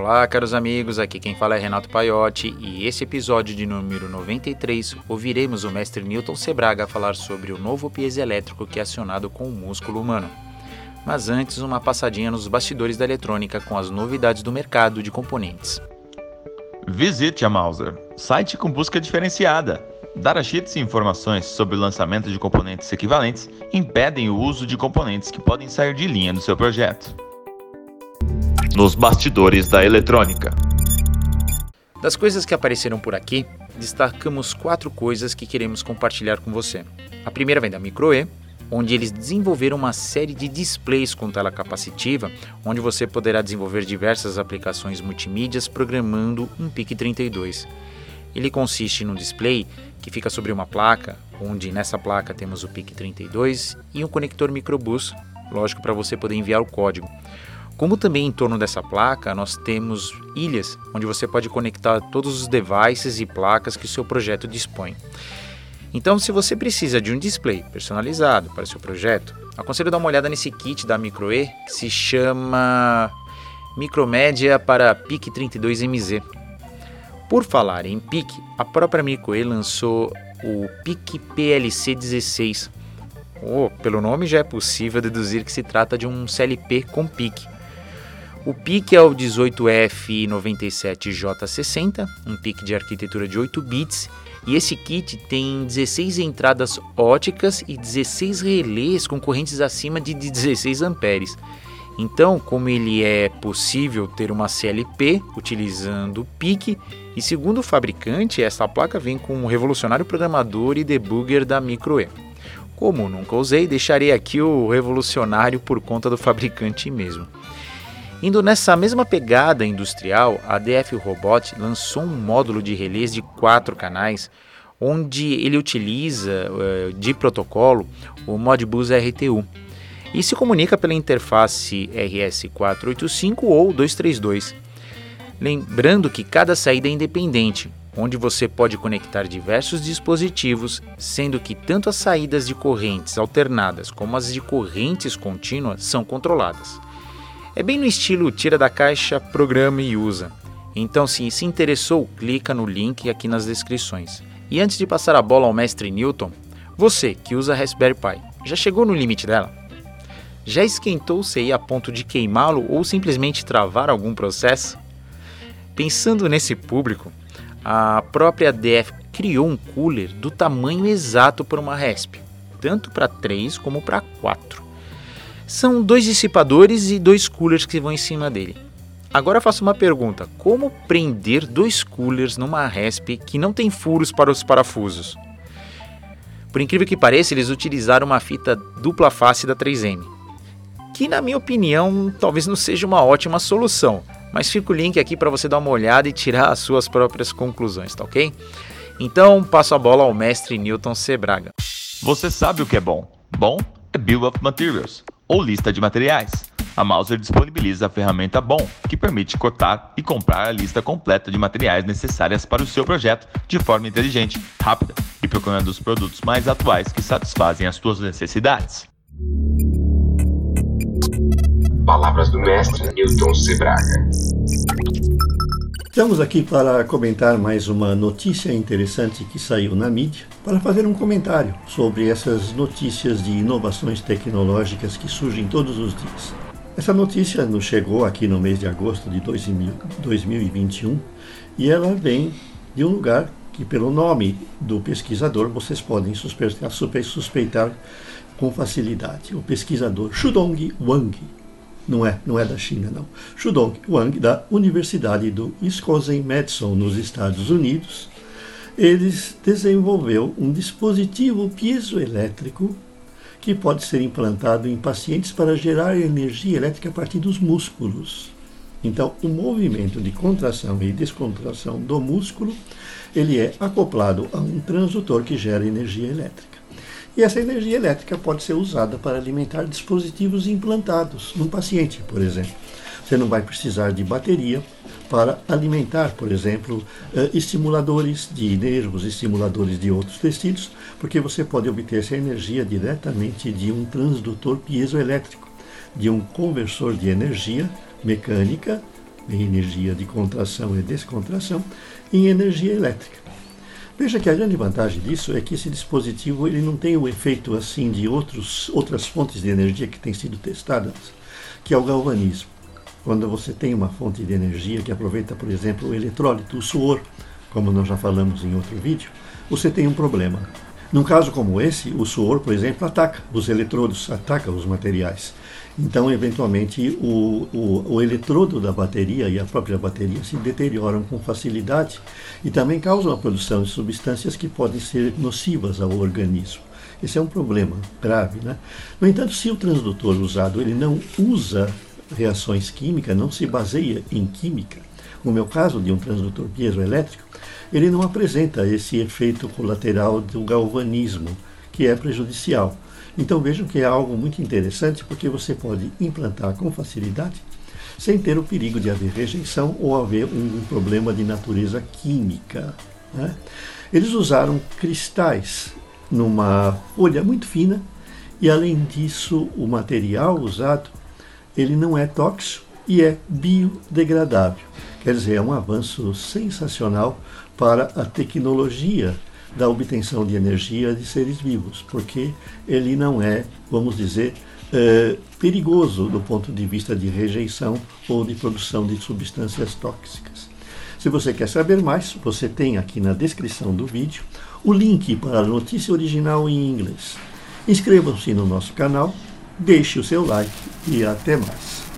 Olá, caros amigos, aqui quem fala é Renato Paiotti e esse episódio de número 93 ouviremos o mestre Newton Sebraga falar sobre o novo piezoelétrico que é acionado com o músculo humano. Mas antes, uma passadinha nos bastidores da eletrônica com as novidades do mercado de componentes. Visite a Mauser, site com busca diferenciada. Datasheets e informações sobre o lançamento de componentes equivalentes impedem o uso de componentes que podem sair de linha do seu projeto nos bastidores da eletrônica. Das coisas que apareceram por aqui, destacamos quatro coisas que queremos compartilhar com você. A primeira vem da Microe, onde eles desenvolveram uma série de displays com tela capacitiva, onde você poderá desenvolver diversas aplicações multimídias programando um PIC32. Ele consiste num display que fica sobre uma placa, onde nessa placa temos o PIC32 e um conector microbus, lógico para você poder enviar o código. Como também em torno dessa placa nós temos ilhas onde você pode conectar todos os devices e placas que o seu projeto dispõe. Então, se você precisa de um display personalizado para o seu projeto, aconselho dar uma olhada nesse kit da Microe que se chama Micromédia para PIC 32MZ. Por falar em PIC, a própria Microe lançou o PIC PLC 16. Oh, pelo nome já é possível deduzir que se trata de um CLP com PIC o PIC é o 18F97J60, um PIC de arquitetura de 8 bits, e esse kit tem 16 entradas óticas e 16 relés com correntes acima de 16 amperes. Então, como ele é possível ter uma CLP utilizando o PIC, e segundo o fabricante, essa placa vem com um revolucionário programador e debugger da MicroE. Como nunca usei, deixarei aqui o revolucionário por conta do fabricante mesmo. Indo nessa mesma pegada industrial, a DF Robot lançou um módulo de relés de quatro canais, onde ele utiliza uh, de protocolo o Modbus RTU e se comunica pela interface RS485 ou 232. Lembrando que cada saída é independente, onde você pode conectar diversos dispositivos, sendo que tanto as saídas de correntes alternadas como as de correntes contínuas são controladas. É bem no estilo tira da caixa, programa e usa. Então, se se interessou, clica no link aqui nas descrições. E antes de passar a bola ao mestre Newton, você que usa Raspberry Pi, já chegou no limite dela? Já esquentou o CI a ponto de queimá-lo ou simplesmente travar algum processo? Pensando nesse público, a própria DF criou um cooler do tamanho exato para uma RESP, tanto para 3 como para 4. São dois dissipadores e dois coolers que vão em cima dele. Agora faço uma pergunta: como prender dois coolers numa RESP que não tem furos para os parafusos? Por incrível que pareça, eles utilizaram uma fita dupla face da 3M, que na minha opinião talvez não seja uma ótima solução, mas fica o link aqui para você dar uma olhada e tirar as suas próprias conclusões, tá ok? Então passo a bola ao mestre Newton Sebraga. Você sabe o que é bom? Bom é Bill of Materials ou lista de materiais. A Mauser disponibiliza a ferramenta BOM, que permite cotar e comprar a lista completa de materiais necessárias para o seu projeto de forma inteligente, rápida e procurando os produtos mais atuais que satisfazem as suas necessidades. Palavras do mestre Newton Sebraga. Estamos aqui para comentar mais uma notícia interessante que saiu na mídia, para fazer um comentário sobre essas notícias de inovações tecnológicas que surgem todos os dias. Essa notícia nos chegou aqui no mês de agosto de 2021 e ela vem de um lugar que, pelo nome do pesquisador, vocês podem suspeitar, suspeitar com facilidade. O pesquisador Shudong Wang não é, não é da China, não. Shudong Wang, da Universidade do Wisconsin-Madison, nos Estados Unidos, eles desenvolveu um dispositivo piezoelétrico que pode ser implantado em pacientes para gerar energia elétrica a partir dos músculos. Então, o movimento de contração e descontração do músculo, ele é acoplado a um transdutor que gera energia elétrica. E essa energia elétrica pode ser usada para alimentar dispositivos implantados num paciente, por exemplo. Você não vai precisar de bateria para alimentar, por exemplo, eh, estimuladores de nervos, estimuladores de outros tecidos, porque você pode obter essa energia diretamente de um transdutor piezoelétrico, de um conversor de energia mecânica em energia de contração e descontração, em energia elétrica. Veja que a grande vantagem disso é que esse dispositivo ele não tem o efeito assim de outros, outras fontes de energia que têm sido testadas, que é o galvanismo. Quando você tem uma fonte de energia que aproveita, por exemplo, o eletrólito, o suor, como nós já falamos em outro vídeo, você tem um problema. Num caso como esse, o suor, por exemplo, ataca os eletrodos, ataca os materiais. Então, eventualmente, o, o, o, eletrodo da bateria e a própria bateria se deterioram com facilidade e também causam a produção de substâncias que podem ser nocivas ao organismo. Esse é um problema grave. Né? No entanto, se o transdutor usado ele não usa reações químicas, não se baseia em química, no meu caso de um transdutor piezoelétrico, ele não apresenta esse efeito colateral do galvanismo, que é prejudicial. Então vejam que é algo muito interessante porque você pode implantar com facilidade sem ter o perigo de haver rejeição ou haver um, problema de natureza química. Né? Eles usaram cristais numa folha muito fina e além disso o material usado ele não é tóxico e é biodegradável. Quer dizer, é um avanço sensacional para a tecnologia da obtenção de energia de seres vivos, porque ele não é, vamos dizer, é, perigoso do ponto de vista de rejeição ou de produção de substâncias tóxicas. Se você quer saber mais, você tem aqui na descrição do vídeo o link para a notícia original em inglês. Inscrevam-se no nosso canal, deixe o seu like e até mais.